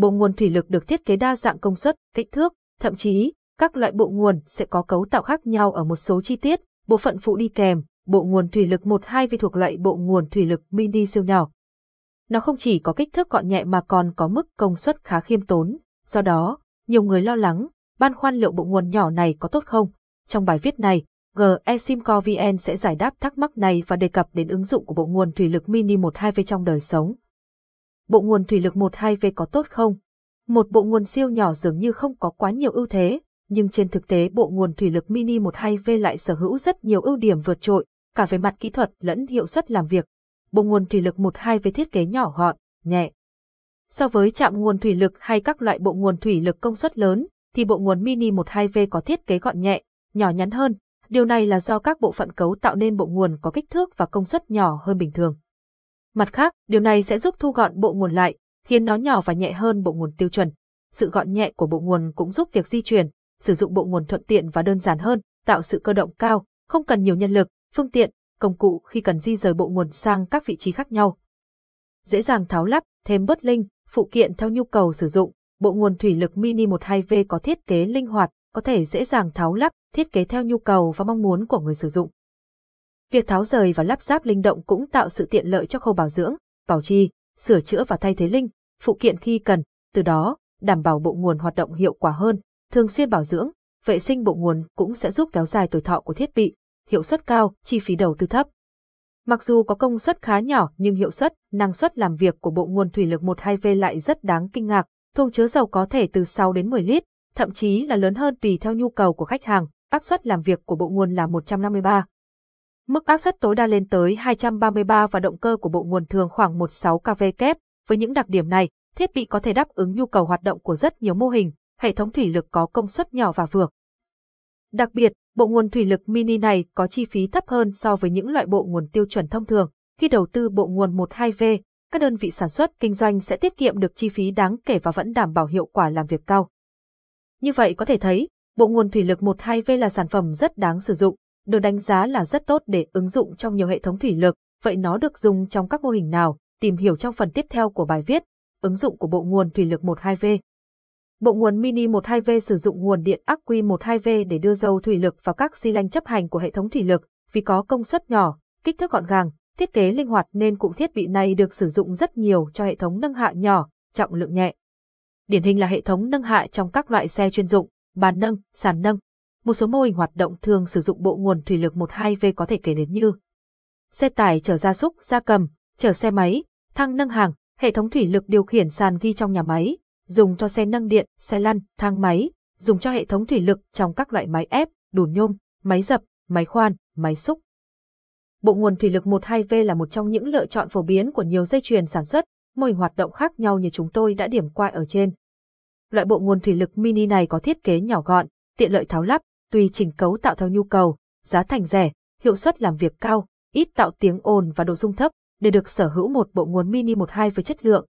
Bộ nguồn thủy lực được thiết kế đa dạng công suất, kích thước, thậm chí, các loại bộ nguồn sẽ có cấu tạo khác nhau ở một số chi tiết, bộ phận phụ đi kèm, bộ nguồn thủy lực 12V thuộc loại bộ nguồn thủy lực mini siêu nhỏ. Nó không chỉ có kích thước gọn nhẹ mà còn có mức công suất khá khiêm tốn, do đó, nhiều người lo lắng, băn khoăn liệu bộ nguồn nhỏ này có tốt không. Trong bài viết này, GeSimco VN sẽ giải đáp thắc mắc này và đề cập đến ứng dụng của bộ nguồn thủy lực mini 12V trong đời sống. Bộ nguồn thủy lực 1-2V có tốt không? Một bộ nguồn siêu nhỏ dường như không có quá nhiều ưu thế, nhưng trên thực tế bộ nguồn thủy lực mini 12V lại sở hữu rất nhiều ưu điểm vượt trội, cả về mặt kỹ thuật lẫn hiệu suất làm việc. Bộ nguồn thủy lực 12V thiết kế nhỏ gọn, nhẹ. So với chạm nguồn thủy lực hay các loại bộ nguồn thủy lực công suất lớn, thì bộ nguồn mini 12V có thiết kế gọn nhẹ, nhỏ nhắn hơn. Điều này là do các bộ phận cấu tạo nên bộ nguồn có kích thước và công suất nhỏ hơn bình thường. Mặt khác, điều này sẽ giúp thu gọn bộ nguồn lại, khiến nó nhỏ và nhẹ hơn bộ nguồn tiêu chuẩn. Sự gọn nhẹ của bộ nguồn cũng giúp việc di chuyển, sử dụng bộ nguồn thuận tiện và đơn giản hơn, tạo sự cơ động cao, không cần nhiều nhân lực, phương tiện, công cụ khi cần di rời bộ nguồn sang các vị trí khác nhau. Dễ dàng tháo lắp, thêm bớt linh, phụ kiện theo nhu cầu sử dụng, bộ nguồn thủy lực mini 12V có thiết kế linh hoạt, có thể dễ dàng tháo lắp, thiết kế theo nhu cầu và mong muốn của người sử dụng. Việc tháo rời và lắp ráp linh động cũng tạo sự tiện lợi cho khâu bảo dưỡng, bảo trì, sửa chữa và thay thế linh, phụ kiện khi cần, từ đó, đảm bảo bộ nguồn hoạt động hiệu quả hơn, thường xuyên bảo dưỡng, vệ sinh bộ nguồn cũng sẽ giúp kéo dài tuổi thọ của thiết bị, hiệu suất cao, chi phí đầu tư thấp. Mặc dù có công suất khá nhỏ nhưng hiệu suất, năng suất làm việc của bộ nguồn thủy lực 12V lại rất đáng kinh ngạc, thùng chứa dầu có thể từ 6 đến 10 lít, thậm chí là lớn hơn tùy theo nhu cầu của khách hàng, áp suất làm việc của bộ nguồn là 153. Mức áp suất tối đa lên tới 233 và động cơ của bộ nguồn thường khoảng 16 kV kép. Với những đặc điểm này, thiết bị có thể đáp ứng nhu cầu hoạt động của rất nhiều mô hình, hệ thống thủy lực có công suất nhỏ và vừa. Đặc biệt, bộ nguồn thủy lực mini này có chi phí thấp hơn so với những loại bộ nguồn tiêu chuẩn thông thường. Khi đầu tư bộ nguồn 12V, các đơn vị sản xuất kinh doanh sẽ tiết kiệm được chi phí đáng kể và vẫn đảm bảo hiệu quả làm việc cao. Như vậy có thể thấy, bộ nguồn thủy lực 12V là sản phẩm rất đáng sử dụng, được đánh giá là rất tốt để ứng dụng trong nhiều hệ thống thủy lực, vậy nó được dùng trong các mô hình nào? Tìm hiểu trong phần tiếp theo của bài viết, ứng dụng của bộ nguồn thủy lực 12V. Bộ nguồn mini 12V sử dụng nguồn điện ắc quy 12V để đưa dầu thủy lực vào các xi lanh chấp hành của hệ thống thủy lực, vì có công suất nhỏ, kích thước gọn gàng, thiết kế linh hoạt nên cụm thiết bị này được sử dụng rất nhiều cho hệ thống nâng hạ nhỏ, trọng lượng nhẹ. Điển hình là hệ thống nâng hạ trong các loại xe chuyên dụng, bàn nâng, sàn nâng. Một số mô hình hoạt động thường sử dụng bộ nguồn thủy lực 12V có thể kể đến như xe tải chở gia súc, gia cầm, chở xe máy, thang nâng hàng, hệ thống thủy lực điều khiển sàn ghi trong nhà máy, dùng cho xe nâng điện, xe lăn, thang máy, dùng cho hệ thống thủy lực trong các loại máy ép, đùn nhôm, máy dập, máy khoan, máy xúc. Bộ nguồn thủy lực 12V là một trong những lựa chọn phổ biến của nhiều dây chuyền sản xuất, mô hình hoạt động khác nhau như chúng tôi đã điểm qua ở trên. Loại bộ nguồn thủy lực mini này có thiết kế nhỏ gọn, tiện lợi tháo lắp, tùy chỉnh cấu tạo theo nhu cầu, giá thành rẻ, hiệu suất làm việc cao, ít tạo tiếng ồn và độ rung thấp, để được sở hữu một bộ nguồn mini 12 với chất lượng,